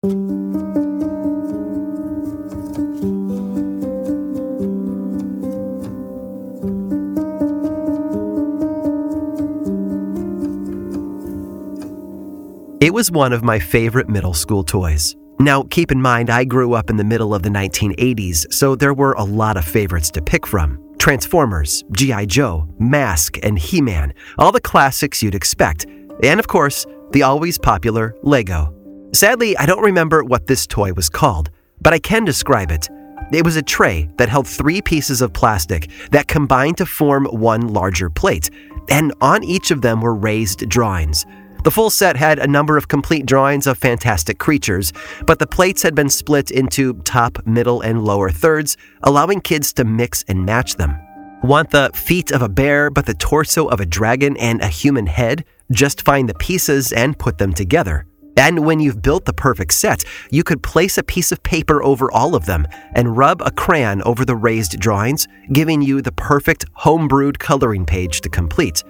It was one of my favorite middle school toys. Now, keep in mind, I grew up in the middle of the 1980s, so there were a lot of favorites to pick from Transformers, G.I. Joe, Mask, and He Man, all the classics you'd expect. And of course, the always popular Lego. Sadly, I don't remember what this toy was called, but I can describe it. It was a tray that held three pieces of plastic that combined to form one larger plate, and on each of them were raised drawings. The full set had a number of complete drawings of fantastic creatures, but the plates had been split into top, middle, and lower thirds, allowing kids to mix and match them. Want the feet of a bear, but the torso of a dragon and a human head? Just find the pieces and put them together. And when you've built the perfect set, you could place a piece of paper over all of them and rub a crayon over the raised drawings, giving you the perfect homebrewed coloring page to complete.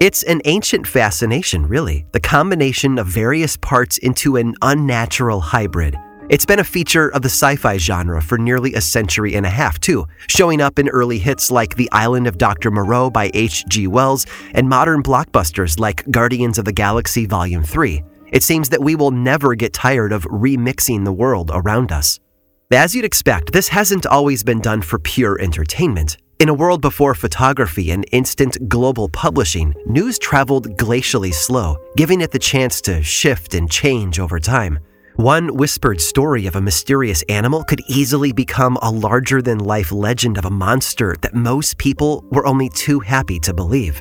It's an ancient fascination, really, the combination of various parts into an unnatural hybrid. It's been a feature of the sci fi genre for nearly a century and a half, too, showing up in early hits like The Island of Dr. Moreau by H.G. Wells and modern blockbusters like Guardians of the Galaxy Volume 3. It seems that we will never get tired of remixing the world around us. As you'd expect, this hasn't always been done for pure entertainment. In a world before photography and instant global publishing, news traveled glacially slow, giving it the chance to shift and change over time. One whispered story of a mysterious animal could easily become a larger than life legend of a monster that most people were only too happy to believe.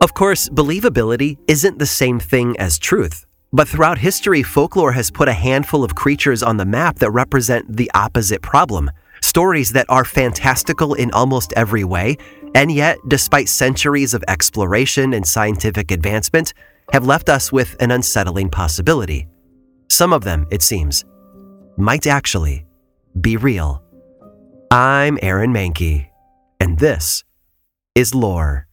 Of course, believability isn't the same thing as truth, but throughout history, folklore has put a handful of creatures on the map that represent the opposite problem stories that are fantastical in almost every way, and yet, despite centuries of exploration and scientific advancement, have left us with an unsettling possibility. Some of them, it seems, might actually be real. I'm Aaron Mahnke, and this is Lore.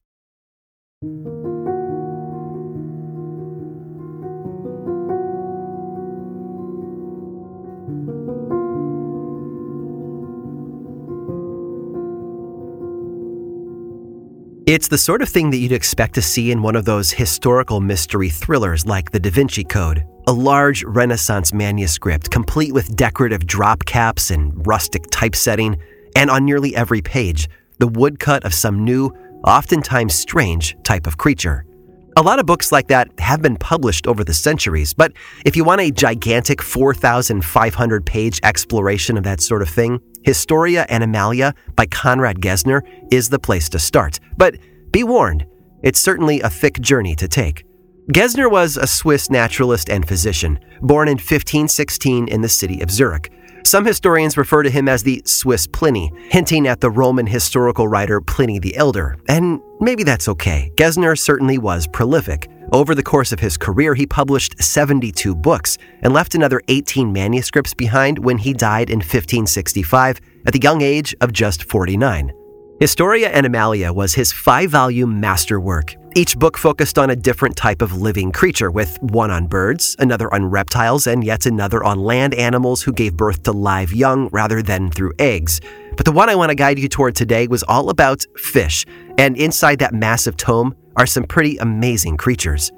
It's the sort of thing that you'd expect to see in one of those historical mystery thrillers like The Da Vinci Code, a large Renaissance manuscript complete with decorative drop caps and rustic typesetting, and on nearly every page, the woodcut of some new, oftentimes strange type of creature. A lot of books like that have been published over the centuries, but if you want a gigantic 4,500 page exploration of that sort of thing, Historia Animalia by Conrad Gesner is the place to start. But be warned, it's certainly a thick journey to take. Gesner was a Swiss naturalist and physician, born in 1516 in the city of Zurich. Some historians refer to him as the Swiss Pliny, hinting at the Roman historical writer Pliny the Elder, and maybe that's okay. Gesner certainly was prolific. Over the course of his career, he published 72 books and left another 18 manuscripts behind when he died in 1565 at the young age of just 49. Historia Animalia was his five volume masterwork. Each book focused on a different type of living creature, with one on birds, another on reptiles, and yet another on land animals who gave birth to live young rather than through eggs. But the one I want to guide you toward today was all about fish, and inside that massive tome are some pretty amazing creatures.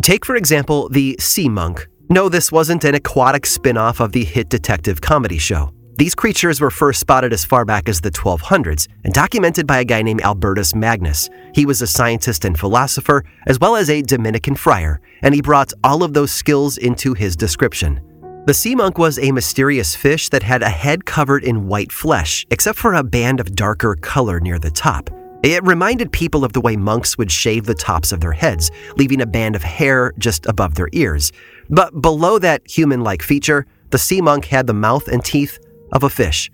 Take, for example, the sea monk. No, this wasn't an aquatic spin off of the hit detective comedy show. These creatures were first spotted as far back as the 1200s and documented by a guy named Albertus Magnus. He was a scientist and philosopher, as well as a Dominican friar, and he brought all of those skills into his description. The sea monk was a mysterious fish that had a head covered in white flesh, except for a band of darker color near the top. It reminded people of the way monks would shave the tops of their heads, leaving a band of hair just above their ears. But below that human like feature, the sea monk had the mouth and teeth of a fish.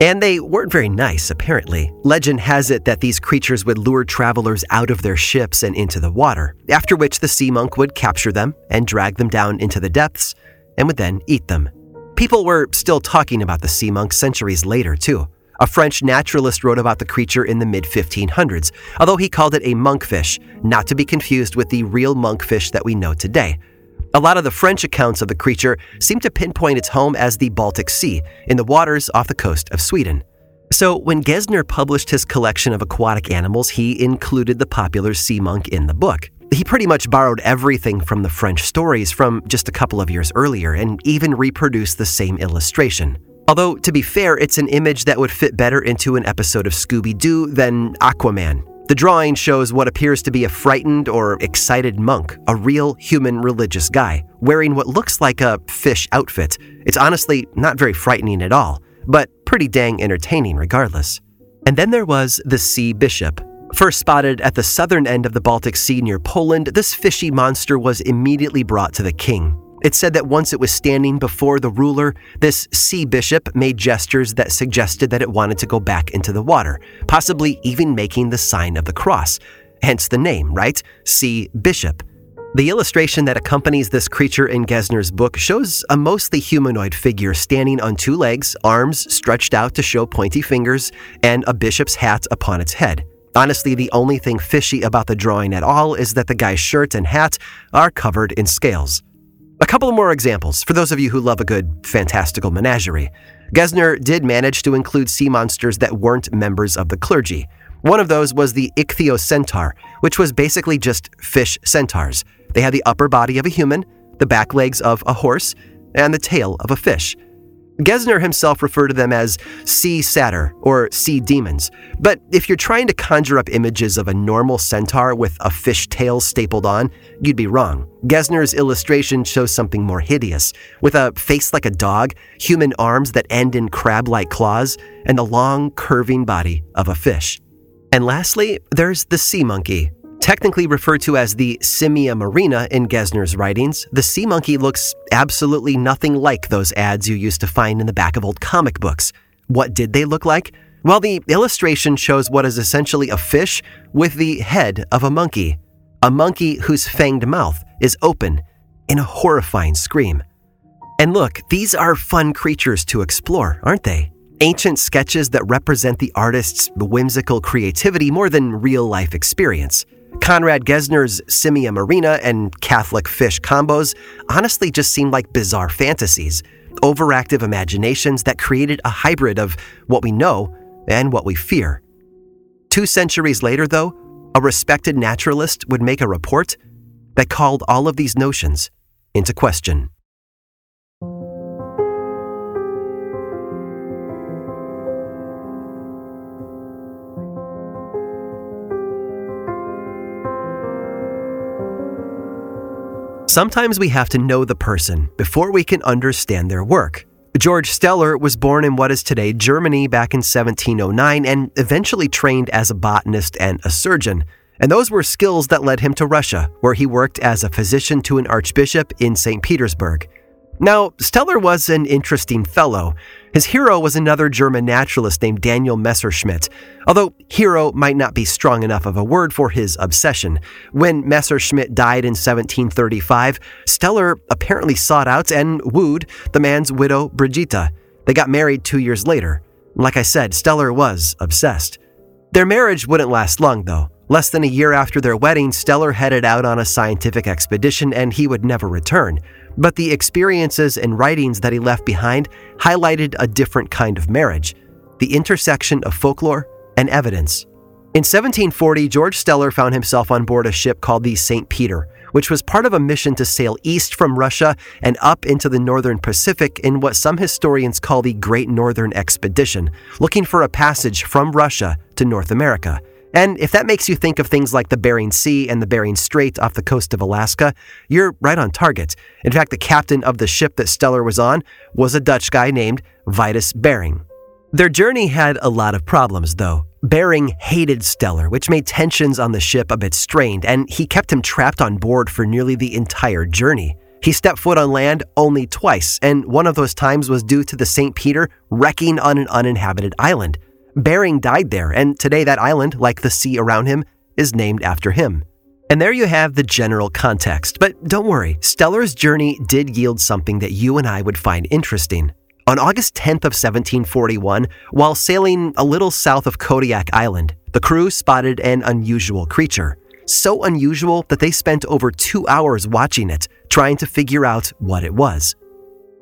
And they weren't very nice, apparently. Legend has it that these creatures would lure travelers out of their ships and into the water, after which the sea monk would capture them and drag them down into the depths and would then eat them. People were still talking about the sea monk centuries later, too. A French naturalist wrote about the creature in the mid 1500s, although he called it a monkfish, not to be confused with the real monkfish that we know today. A lot of the French accounts of the creature seem to pinpoint its home as the Baltic Sea, in the waters off the coast of Sweden. So, when Gesner published his collection of aquatic animals, he included the popular sea monk in the book. He pretty much borrowed everything from the French stories from just a couple of years earlier and even reproduced the same illustration. Although, to be fair, it's an image that would fit better into an episode of Scooby Doo than Aquaman. The drawing shows what appears to be a frightened or excited monk, a real human religious guy, wearing what looks like a fish outfit. It's honestly not very frightening at all, but pretty dang entertaining regardless. And then there was the sea bishop, First spotted at the southern end of the Baltic Sea near Poland, this fishy monster was immediately brought to the king. It said that once it was standing before the ruler, this sea bishop made gestures that suggested that it wanted to go back into the water, possibly even making the sign of the cross. Hence the name, right? Sea bishop. The illustration that accompanies this creature in Gesner's book shows a mostly humanoid figure standing on two legs, arms stretched out to show pointy fingers, and a bishop's hat upon its head. Honestly, the only thing fishy about the drawing at all is that the guy's shirt and hat are covered in scales. A couple more examples for those of you who love a good fantastical menagerie. Gesner did manage to include sea monsters that weren't members of the clergy. One of those was the ichthyocentaur, which was basically just fish centaurs. They had the upper body of a human, the back legs of a horse, and the tail of a fish. Gesner himself referred to them as sea satyr or sea demons. But if you're trying to conjure up images of a normal centaur with a fish tail stapled on, you'd be wrong. Gesner's illustration shows something more hideous, with a face like a dog, human arms that end in crab like claws, and the long, curving body of a fish. And lastly, there's the sea monkey, Technically referred to as the Simia marina in Gesner's writings, the sea monkey looks absolutely nothing like those ads you used to find in the back of old comic books. What did they look like? Well, the illustration shows what is essentially a fish with the head of a monkey. A monkey whose fanged mouth is open in a horrifying scream. And look, these are fun creatures to explore, aren't they? Ancient sketches that represent the artist's whimsical creativity more than real life experience. Conrad Gesner's Simia Marina and Catholic fish combos honestly just seemed like bizarre fantasies, overactive imaginations that created a hybrid of what we know and what we fear. Two centuries later, though, a respected naturalist would make a report that called all of these notions into question. Sometimes we have to know the person before we can understand their work. George Steller was born in what is today Germany back in 1709 and eventually trained as a botanist and a surgeon. And those were skills that led him to Russia, where he worked as a physician to an archbishop in St. Petersburg. Now, Steller was an interesting fellow. His hero was another German naturalist named Daniel Messerschmidt, although hero might not be strong enough of a word for his obsession. When Messerschmidt died in 1735, Steller apparently sought out and wooed the man's widow, Brigitta. They got married two years later. Like I said, Steller was obsessed. Their marriage wouldn't last long, though. Less than a year after their wedding, Steller headed out on a scientific expedition and he would never return. But the experiences and writings that he left behind highlighted a different kind of marriage the intersection of folklore and evidence. In 1740, George Steller found himself on board a ship called the St. Peter, which was part of a mission to sail east from Russia and up into the northern Pacific in what some historians call the Great Northern Expedition, looking for a passage from Russia to North America. And if that makes you think of things like the Bering Sea and the Bering Strait off the coast of Alaska, you're right on target. In fact, the captain of the ship that Steller was on was a Dutch guy named Vitus Bering. Their journey had a lot of problems, though. Bering hated Steller, which made tensions on the ship a bit strained, and he kept him trapped on board for nearly the entire journey. He stepped foot on land only twice, and one of those times was due to the St. Peter wrecking on an uninhabited island. Bering died there, and today that island, like the sea around him, is named after him. And there you have the general context. But don't worry, Steller's journey did yield something that you and I would find interesting. On August 10th of 1741, while sailing a little south of Kodiak Island, the crew spotted an unusual creature. So unusual that they spent over two hours watching it, trying to figure out what it was.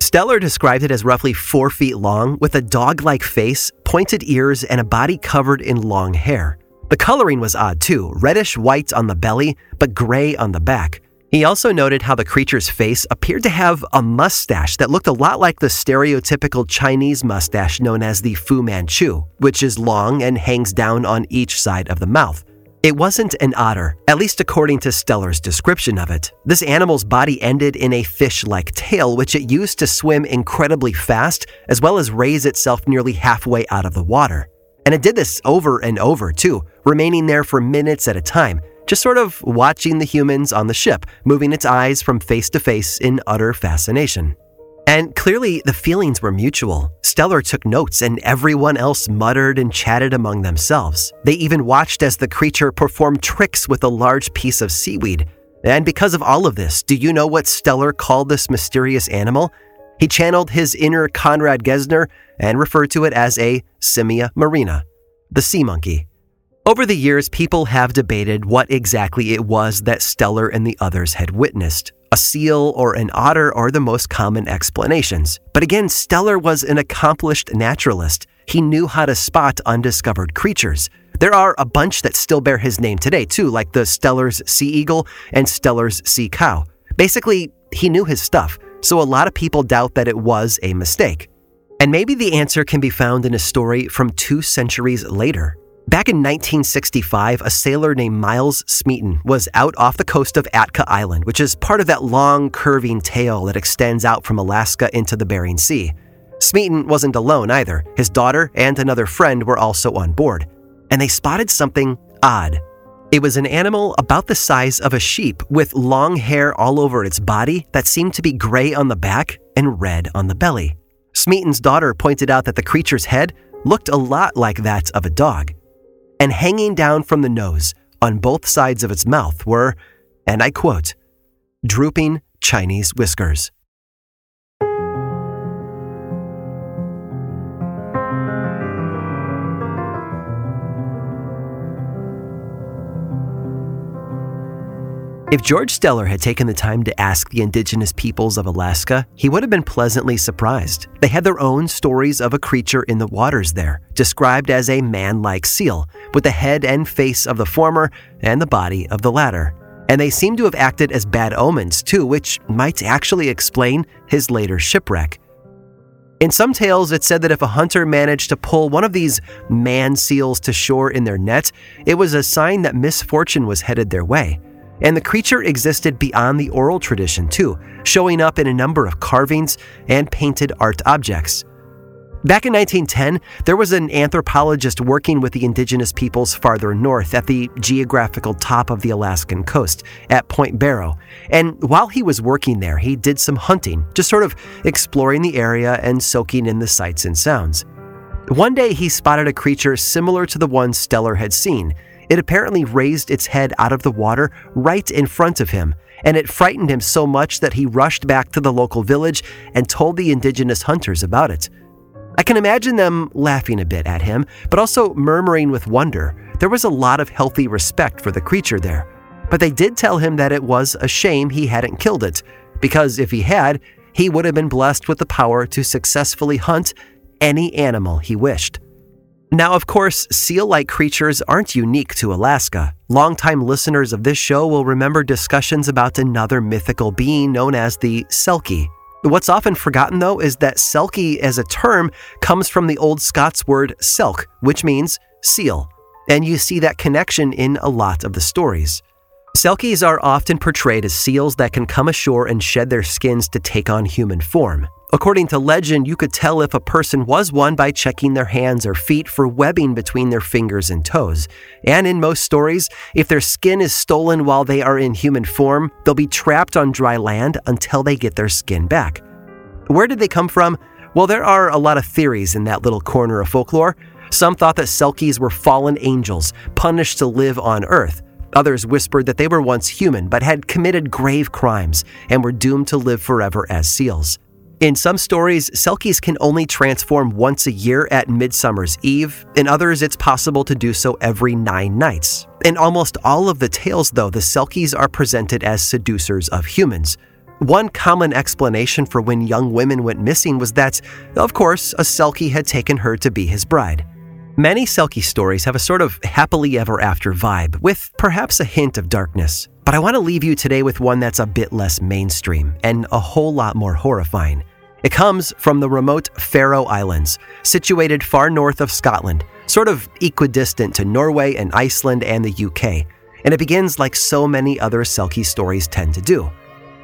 Steller described it as roughly four feet long, with a dog like face, pointed ears, and a body covered in long hair. The coloring was odd too reddish white on the belly, but gray on the back. He also noted how the creature's face appeared to have a mustache that looked a lot like the stereotypical Chinese mustache known as the Fu Manchu, which is long and hangs down on each side of the mouth. It wasn't an otter, at least according to Steller's description of it. This animal's body ended in a fish like tail, which it used to swim incredibly fast, as well as raise itself nearly halfway out of the water. And it did this over and over, too, remaining there for minutes at a time, just sort of watching the humans on the ship, moving its eyes from face to face in utter fascination. And clearly, the feelings were mutual. Steller took notes, and everyone else muttered and chatted among themselves. They even watched as the creature performed tricks with a large piece of seaweed. And because of all of this, do you know what Steller called this mysterious animal? He channeled his inner Conrad Gesner and referred to it as a Simia marina, the sea monkey. Over the years, people have debated what exactly it was that Steller and the others had witnessed. A seal or an otter are the most common explanations. But again, Steller was an accomplished naturalist. He knew how to spot undiscovered creatures. There are a bunch that still bear his name today, too, like the Steller's sea eagle and Steller's sea cow. Basically, he knew his stuff, so a lot of people doubt that it was a mistake. And maybe the answer can be found in a story from two centuries later. Back in 1965, a sailor named Miles Smeeton was out off the coast of Atka Island, which is part of that long, curving tail that extends out from Alaska into the Bering Sea. Smeeton wasn't alone either. His daughter and another friend were also on board, and they spotted something odd. It was an animal about the size of a sheep with long hair all over its body that seemed to be gray on the back and red on the belly. Smeeton's daughter pointed out that the creature's head looked a lot like that of a dog and hanging down from the nose on both sides of its mouth were, and I quote, drooping Chinese whiskers. If George Steller had taken the time to ask the indigenous peoples of Alaska, he would have been pleasantly surprised. They had their own stories of a creature in the waters there, described as a man like seal, with the head and face of the former and the body of the latter. And they seem to have acted as bad omens, too, which might actually explain his later shipwreck. In some tales, it said that if a hunter managed to pull one of these man seals to shore in their net, it was a sign that misfortune was headed their way. And the creature existed beyond the oral tradition, too, showing up in a number of carvings and painted art objects. Back in 1910, there was an anthropologist working with the indigenous peoples farther north at the geographical top of the Alaskan coast at Point Barrow. And while he was working there, he did some hunting, just sort of exploring the area and soaking in the sights and sounds. One day, he spotted a creature similar to the one Steller had seen, it apparently raised its head out of the water right in front of him, and it frightened him so much that he rushed back to the local village and told the indigenous hunters about it. I can imagine them laughing a bit at him, but also murmuring with wonder. There was a lot of healthy respect for the creature there. But they did tell him that it was a shame he hadn't killed it, because if he had, he would have been blessed with the power to successfully hunt any animal he wished. Now, of course, seal like creatures aren't unique to Alaska. Longtime listeners of this show will remember discussions about another mythical being known as the Selkie. What's often forgotten, though, is that Selkie as a term comes from the Old Scots word selk, which means seal. And you see that connection in a lot of the stories. Selkies are often portrayed as seals that can come ashore and shed their skins to take on human form. According to legend, you could tell if a person was one by checking their hands or feet for webbing between their fingers and toes. And in most stories, if their skin is stolen while they are in human form, they'll be trapped on dry land until they get their skin back. Where did they come from? Well, there are a lot of theories in that little corner of folklore. Some thought that Selkies were fallen angels, punished to live on Earth. Others whispered that they were once human but had committed grave crimes and were doomed to live forever as seals. In some stories, Selkies can only transform once a year at Midsummer's Eve. In others, it's possible to do so every nine nights. In almost all of the tales, though, the Selkies are presented as seducers of humans. One common explanation for when young women went missing was that, of course, a Selkie had taken her to be his bride. Many Selkie stories have a sort of happily ever after vibe, with perhaps a hint of darkness. But I want to leave you today with one that's a bit less mainstream and a whole lot more horrifying. It comes from the remote Faroe Islands, situated far north of Scotland, sort of equidistant to Norway and Iceland and the UK, and it begins like so many other Selkie stories tend to do.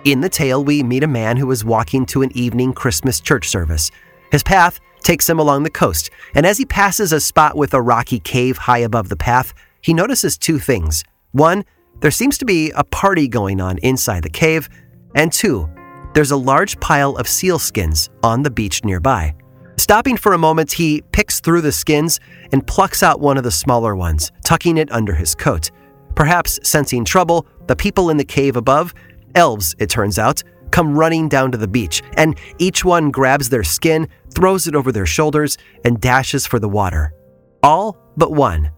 In the tale, we meet a man who is walking to an evening Christmas church service. His path takes him along the coast, and as he passes a spot with a rocky cave high above the path, he notices two things. One, there seems to be a party going on inside the cave, and two, there's a large pile of seal skins on the beach nearby. Stopping for a moment, he picks through the skins and plucks out one of the smaller ones, tucking it under his coat. Perhaps sensing trouble, the people in the cave above, elves, it turns out, come running down to the beach, and each one grabs their skin, throws it over their shoulders, and dashes for the water. All but one.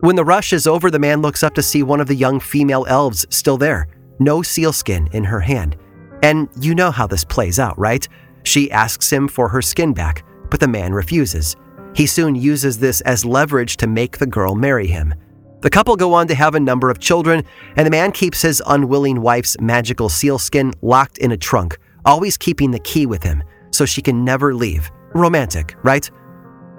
When the rush is over, the man looks up to see one of the young female elves still there, no sealskin in her hand. And you know how this plays out, right? She asks him for her skin back, but the man refuses. He soon uses this as leverage to make the girl marry him. The couple go on to have a number of children, and the man keeps his unwilling wife's magical sealskin locked in a trunk, always keeping the key with him, so she can never leave. Romantic, right?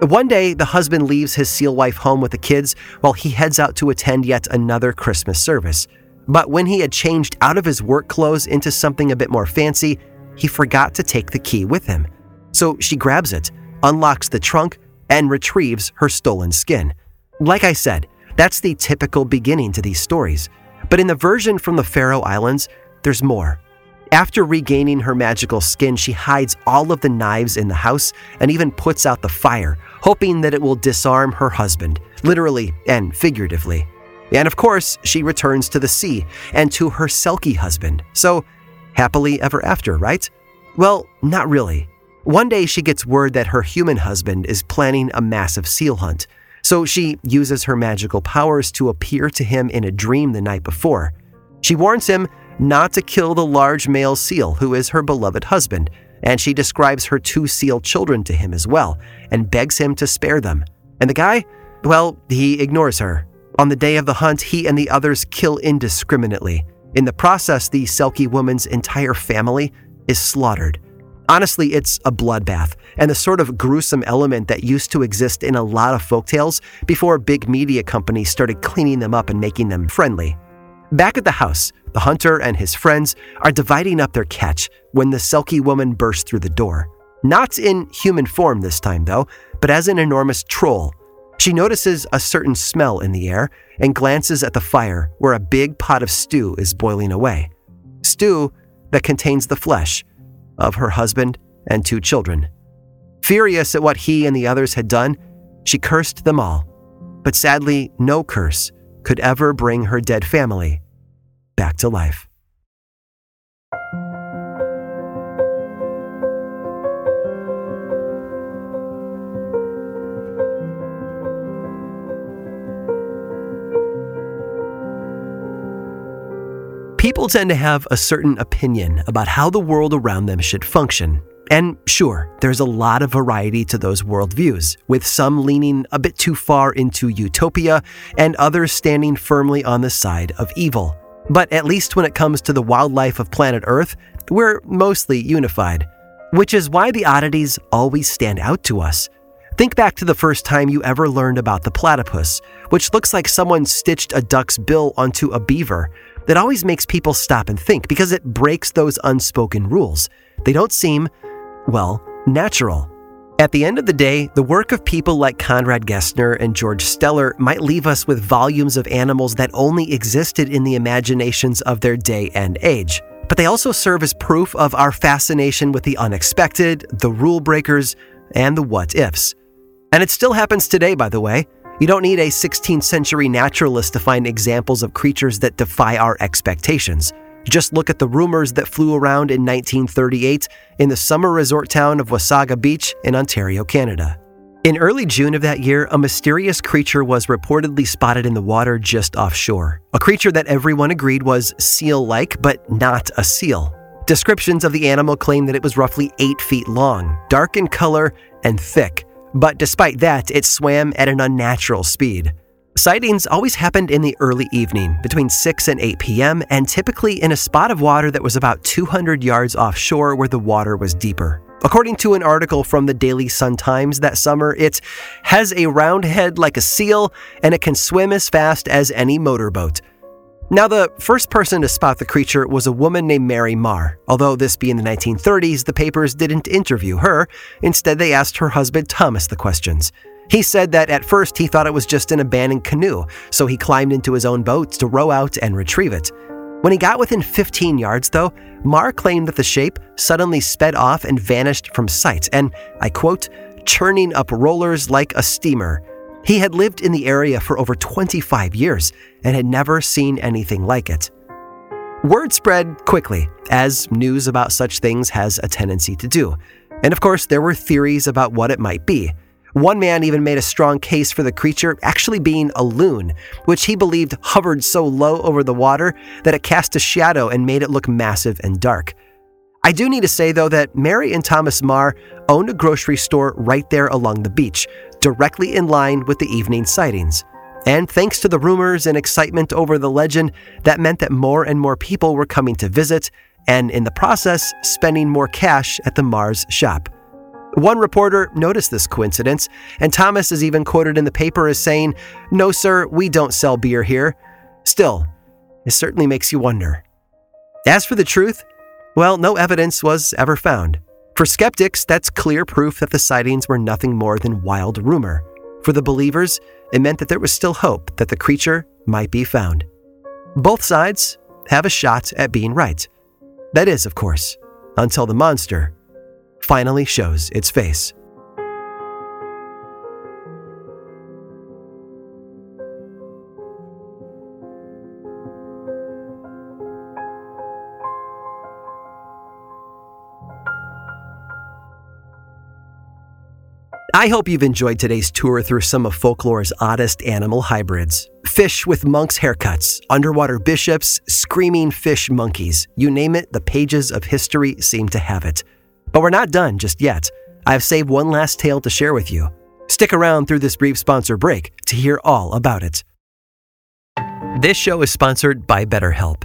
One day, the husband leaves his seal wife home with the kids while he heads out to attend yet another Christmas service. But when he had changed out of his work clothes into something a bit more fancy, he forgot to take the key with him. So she grabs it, unlocks the trunk, and retrieves her stolen skin. Like I said, that's the typical beginning to these stories. But in the version from the Faroe Islands, there's more. After regaining her magical skin, she hides all of the knives in the house and even puts out the fire, hoping that it will disarm her husband, literally and figuratively. And of course, she returns to the sea and to her Selkie husband. So, happily ever after, right? Well, not really. One day she gets word that her human husband is planning a massive seal hunt. So she uses her magical powers to appear to him in a dream the night before. She warns him not to kill the large male seal who is her beloved husband, and she describes her two seal children to him as well and begs him to spare them. And the guy, well, he ignores her on the day of the hunt, he and the others kill indiscriminately. In the process, the Selkie woman's entire family is slaughtered. Honestly, it's a bloodbath, and the sort of gruesome element that used to exist in a lot of folktales before big media companies started cleaning them up and making them friendly. Back at the house, the hunter and his friends are dividing up their catch when the Selkie woman bursts through the door. Not in human form this time, though, but as an enormous troll she notices a certain smell in the air and glances at the fire where a big pot of stew is boiling away. Stew that contains the flesh of her husband and two children. Furious at what he and the others had done, she cursed them all. But sadly, no curse could ever bring her dead family back to life. People tend to have a certain opinion about how the world around them should function. And sure, there's a lot of variety to those worldviews, with some leaning a bit too far into utopia and others standing firmly on the side of evil. But at least when it comes to the wildlife of planet Earth, we're mostly unified. Which is why the oddities always stand out to us. Think back to the first time you ever learned about the platypus, which looks like someone stitched a duck's bill onto a beaver, that always makes people stop and think because it breaks those unspoken rules. They don't seem, well, natural. At the end of the day, the work of people like Conrad Gesner and George Steller might leave us with volumes of animals that only existed in the imaginations of their day and age. But they also serve as proof of our fascination with the unexpected, the rule breakers, and the what ifs. And it still happens today, by the way. You don't need a 16th century naturalist to find examples of creatures that defy our expectations. Just look at the rumors that flew around in 1938 in the summer resort town of Wasaga Beach in Ontario, Canada. In early June of that year, a mysterious creature was reportedly spotted in the water just offshore. A creature that everyone agreed was seal like, but not a seal. Descriptions of the animal claim that it was roughly 8 feet long, dark in color, and thick. But despite that, it swam at an unnatural speed. Sightings always happened in the early evening, between 6 and 8 p.m., and typically in a spot of water that was about 200 yards offshore where the water was deeper. According to an article from the Daily Sun Times that summer, it has a round head like a seal and it can swim as fast as any motorboat. Now, the first person to spot the creature was a woman named Mary Marr. Although this being the 1930s, the papers didn't interview her. Instead, they asked her husband Thomas the questions. He said that at first he thought it was just an abandoned canoe, so he climbed into his own boat to row out and retrieve it. When he got within 15 yards, though, Marr claimed that the shape suddenly sped off and vanished from sight, and, I quote, churning up rollers like a steamer. He had lived in the area for over 25 years and had never seen anything like it. Word spread quickly, as news about such things has a tendency to do. And of course, there were theories about what it might be. One man even made a strong case for the creature actually being a loon, which he believed hovered so low over the water that it cast a shadow and made it look massive and dark. I do need to say, though, that Mary and Thomas Marr owned a grocery store right there along the beach, directly in line with the evening sightings. And thanks to the rumors and excitement over the legend, that meant that more and more people were coming to visit, and in the process, spending more cash at the Marrs shop. One reporter noticed this coincidence, and Thomas is even quoted in the paper as saying, No, sir, we don't sell beer here. Still, it certainly makes you wonder. As for the truth, well, no evidence was ever found. For skeptics, that's clear proof that the sightings were nothing more than wild rumor. For the believers, it meant that there was still hope that the creature might be found. Both sides have a shot at being right. That is, of course, until the monster finally shows its face. I hope you've enjoyed today's tour through some of folklore's oddest animal hybrids. Fish with monks' haircuts, underwater bishops, screaming fish monkeys. You name it, the pages of history seem to have it. But we're not done just yet. I've saved one last tale to share with you. Stick around through this brief sponsor break to hear all about it. This show is sponsored by BetterHelp.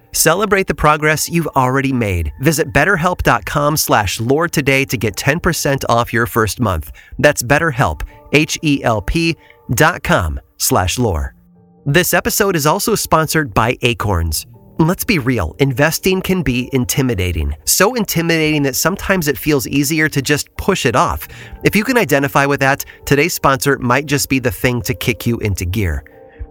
Celebrate the progress you've already made. Visit betterhelp.com slash lore today to get 10% off your first month. That's betterhelp, H-E-L-P dot com slash lore. This episode is also sponsored by Acorns. Let's be real, investing can be intimidating. So intimidating that sometimes it feels easier to just push it off. If you can identify with that, today's sponsor might just be the thing to kick you into gear.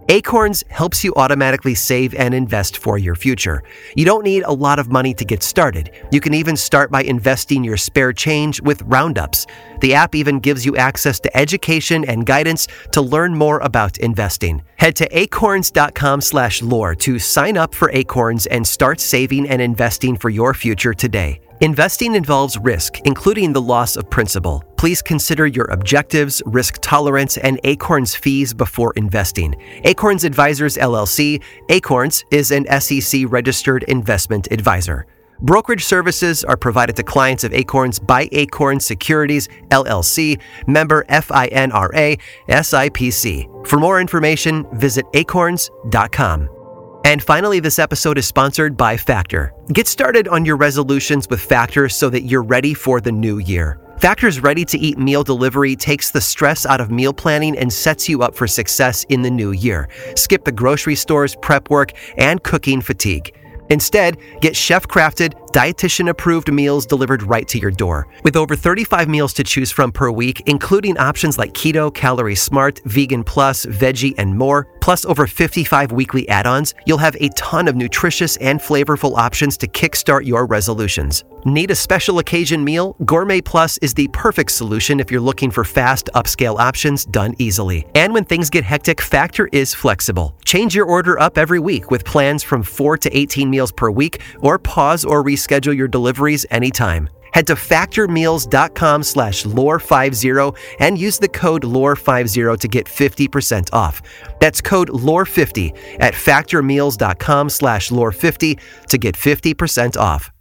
Acorns helps you automatically save and invest for your future. You don't need a lot of money to get started. You can even start by investing your spare change with roundups. The app even gives you access to education and guidance to learn more about investing. Head to acorns.com/lore to sign up for Acorns and start saving and investing for your future today. Investing involves risk, including the loss of principal. Please consider your objectives, risk tolerance, and Acorns fees before investing. Acorns Advisors LLC, Acorns is an SEC registered investment advisor. Brokerage services are provided to clients of Acorns by Acorns Securities LLC, member FINRA SIPC. For more information, visit acorns.com. And finally, this episode is sponsored by Factor. Get started on your resolutions with Factor so that you're ready for the new year. Factor's ready to eat meal delivery takes the stress out of meal planning and sets you up for success in the new year. Skip the grocery stores, prep work, and cooking fatigue. Instead, get chef crafted, dietitian approved meals delivered right to your door. With over 35 meals to choose from per week, including options like keto, calorie smart, vegan plus, veggie, and more, plus over 55 weekly add ons, you'll have a ton of nutritious and flavorful options to kickstart your resolutions. Need a special occasion meal? Gourmet Plus is the perfect solution if you're looking for fast, upscale options done easily. And when things get hectic, Factor is flexible. Change your order up every week with plans from 4 to 18 meals per week, or pause or reschedule your deliveries anytime. Head to factormeals.com slash lore50 and use the code lore50 to get 50% off. That's code lore50 at factormeals.com slash lore50 to get 50% off.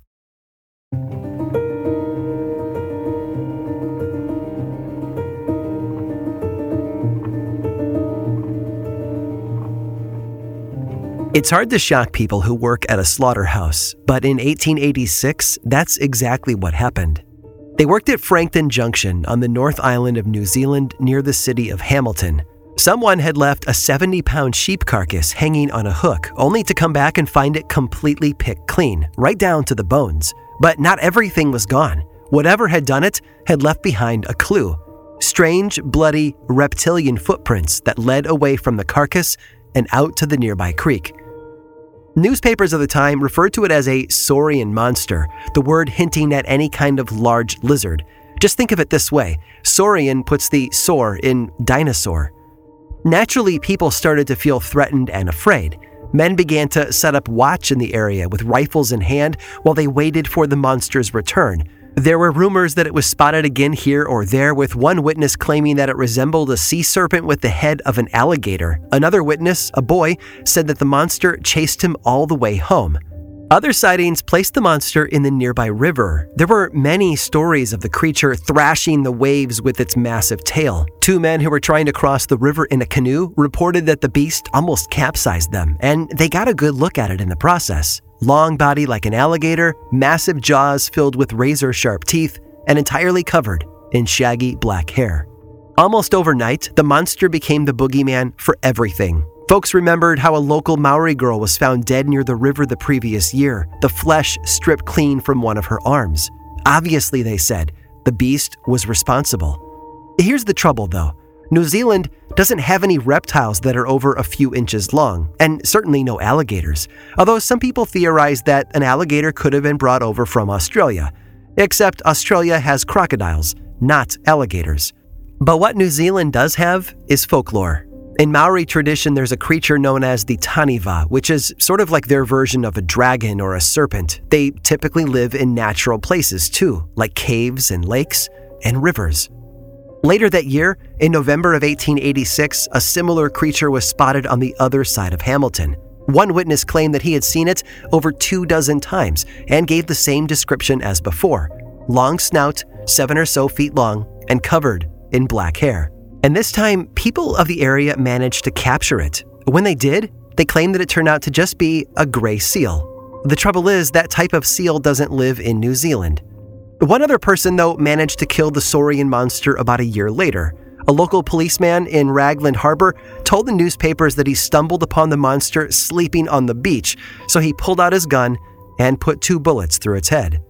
It's hard to shock people who work at a slaughterhouse, but in 1886, that's exactly what happened. They worked at Frankton Junction on the North Island of New Zealand near the city of Hamilton. Someone had left a 70 pound sheep carcass hanging on a hook, only to come back and find it completely picked clean, right down to the bones. But not everything was gone. Whatever had done it had left behind a clue strange, bloody, reptilian footprints that led away from the carcass and out to the nearby creek. Newspapers of the time referred to it as a saurian monster, the word hinting at any kind of large lizard. Just think of it this way saurian puts the saur in dinosaur. Naturally, people started to feel threatened and afraid. Men began to set up watch in the area with rifles in hand while they waited for the monster's return, there were rumors that it was spotted again here or there, with one witness claiming that it resembled a sea serpent with the head of an alligator. Another witness, a boy, said that the monster chased him all the way home. Other sightings placed the monster in the nearby river. There were many stories of the creature thrashing the waves with its massive tail. Two men who were trying to cross the river in a canoe reported that the beast almost capsized them, and they got a good look at it in the process long body like an alligator, massive jaws filled with razor sharp teeth, and entirely covered in shaggy black hair. Almost overnight, the monster became the boogeyman for everything. Folks remembered how a local Maori girl was found dead near the river the previous year, the flesh stripped clean from one of her arms. Obviously, they said, the beast was responsible. Here's the trouble, though New Zealand doesn't have any reptiles that are over a few inches long, and certainly no alligators, although some people theorize that an alligator could have been brought over from Australia. Except Australia has crocodiles, not alligators. But what New Zealand does have is folklore. In Maori tradition, there's a creature known as the Taniwha, which is sort of like their version of a dragon or a serpent. They typically live in natural places too, like caves and lakes and rivers. Later that year, in November of 1886, a similar creature was spotted on the other side of Hamilton. One witness claimed that he had seen it over two dozen times and gave the same description as before long snout, seven or so feet long, and covered in black hair. And this time, people of the area managed to capture it. When they did, they claimed that it turned out to just be a gray seal. The trouble is, that type of seal doesn't live in New Zealand. One other person, though, managed to kill the saurian monster about a year later. A local policeman in Raglan Harbor told the newspapers that he stumbled upon the monster sleeping on the beach, so he pulled out his gun and put two bullets through its head.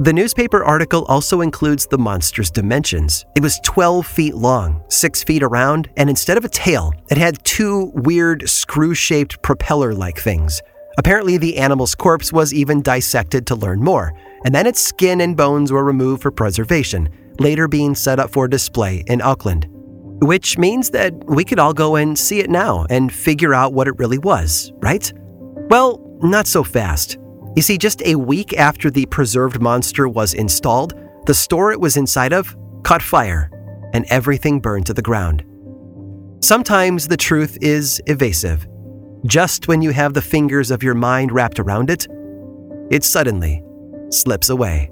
The newspaper article also includes the monster's dimensions. It was 12 feet long, 6 feet around, and instead of a tail, it had two weird screw shaped propeller like things. Apparently, the animal's corpse was even dissected to learn more, and then its skin and bones were removed for preservation, later being set up for display in Auckland. Which means that we could all go and see it now and figure out what it really was, right? Well, not so fast. You see, just a week after the preserved monster was installed, the store it was inside of caught fire and everything burned to the ground. Sometimes the truth is evasive. Just when you have the fingers of your mind wrapped around it, it suddenly slips away.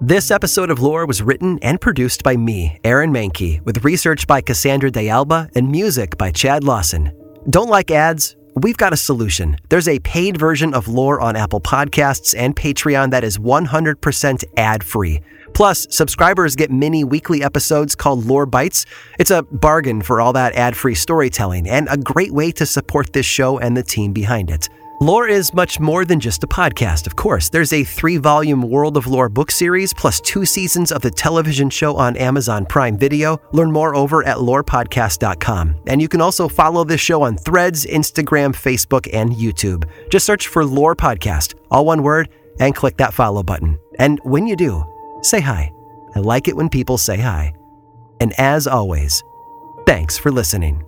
This episode of Lore was written and produced by me, Aaron Mahnke, with research by Cassandra De Alba and music by Chad Lawson. Don't like ads? We've got a solution. There's a paid version of Lore on Apple Podcasts and Patreon that is 100% ad free. Plus, subscribers get mini weekly episodes called Lore Bites. It's a bargain for all that ad free storytelling and a great way to support this show and the team behind it. Lore is much more than just a podcast, of course. There's a three volume World of Lore book series, plus two seasons of the television show on Amazon Prime Video. Learn more over at lorepodcast.com. And you can also follow this show on Threads, Instagram, Facebook, and YouTube. Just search for Lore Podcast, all one word, and click that follow button. And when you do, say hi. I like it when people say hi. And as always, thanks for listening.